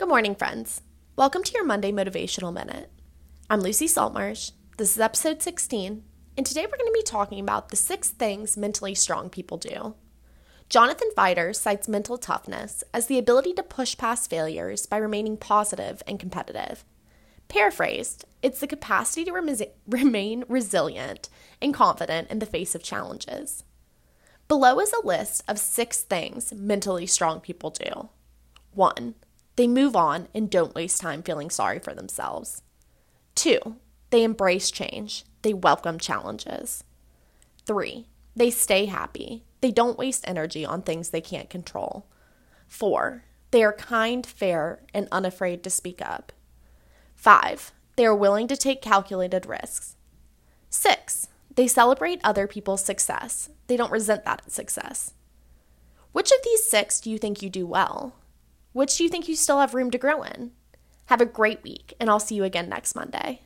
Good morning, friends. Welcome to your Monday Motivational Minute. I'm Lucy Saltmarsh. This is episode 16, and today we're going to be talking about the six things mentally strong people do. Jonathan Fader cites mental toughness as the ability to push past failures by remaining positive and competitive. Paraphrased, it's the capacity to rem- remain resilient and confident in the face of challenges. Below is a list of six things mentally strong people do. 1 they move on and don't waste time feeling sorry for themselves. Two, they embrace change. They welcome challenges. Three, they stay happy. They don't waste energy on things they can't control. Four, they are kind, fair, and unafraid to speak up. Five, they are willing to take calculated risks. Six, they celebrate other people's success. They don't resent that success. Which of these six do you think you do well? Which do you think you still have room to grow in? Have a great week, and I'll see you again next Monday.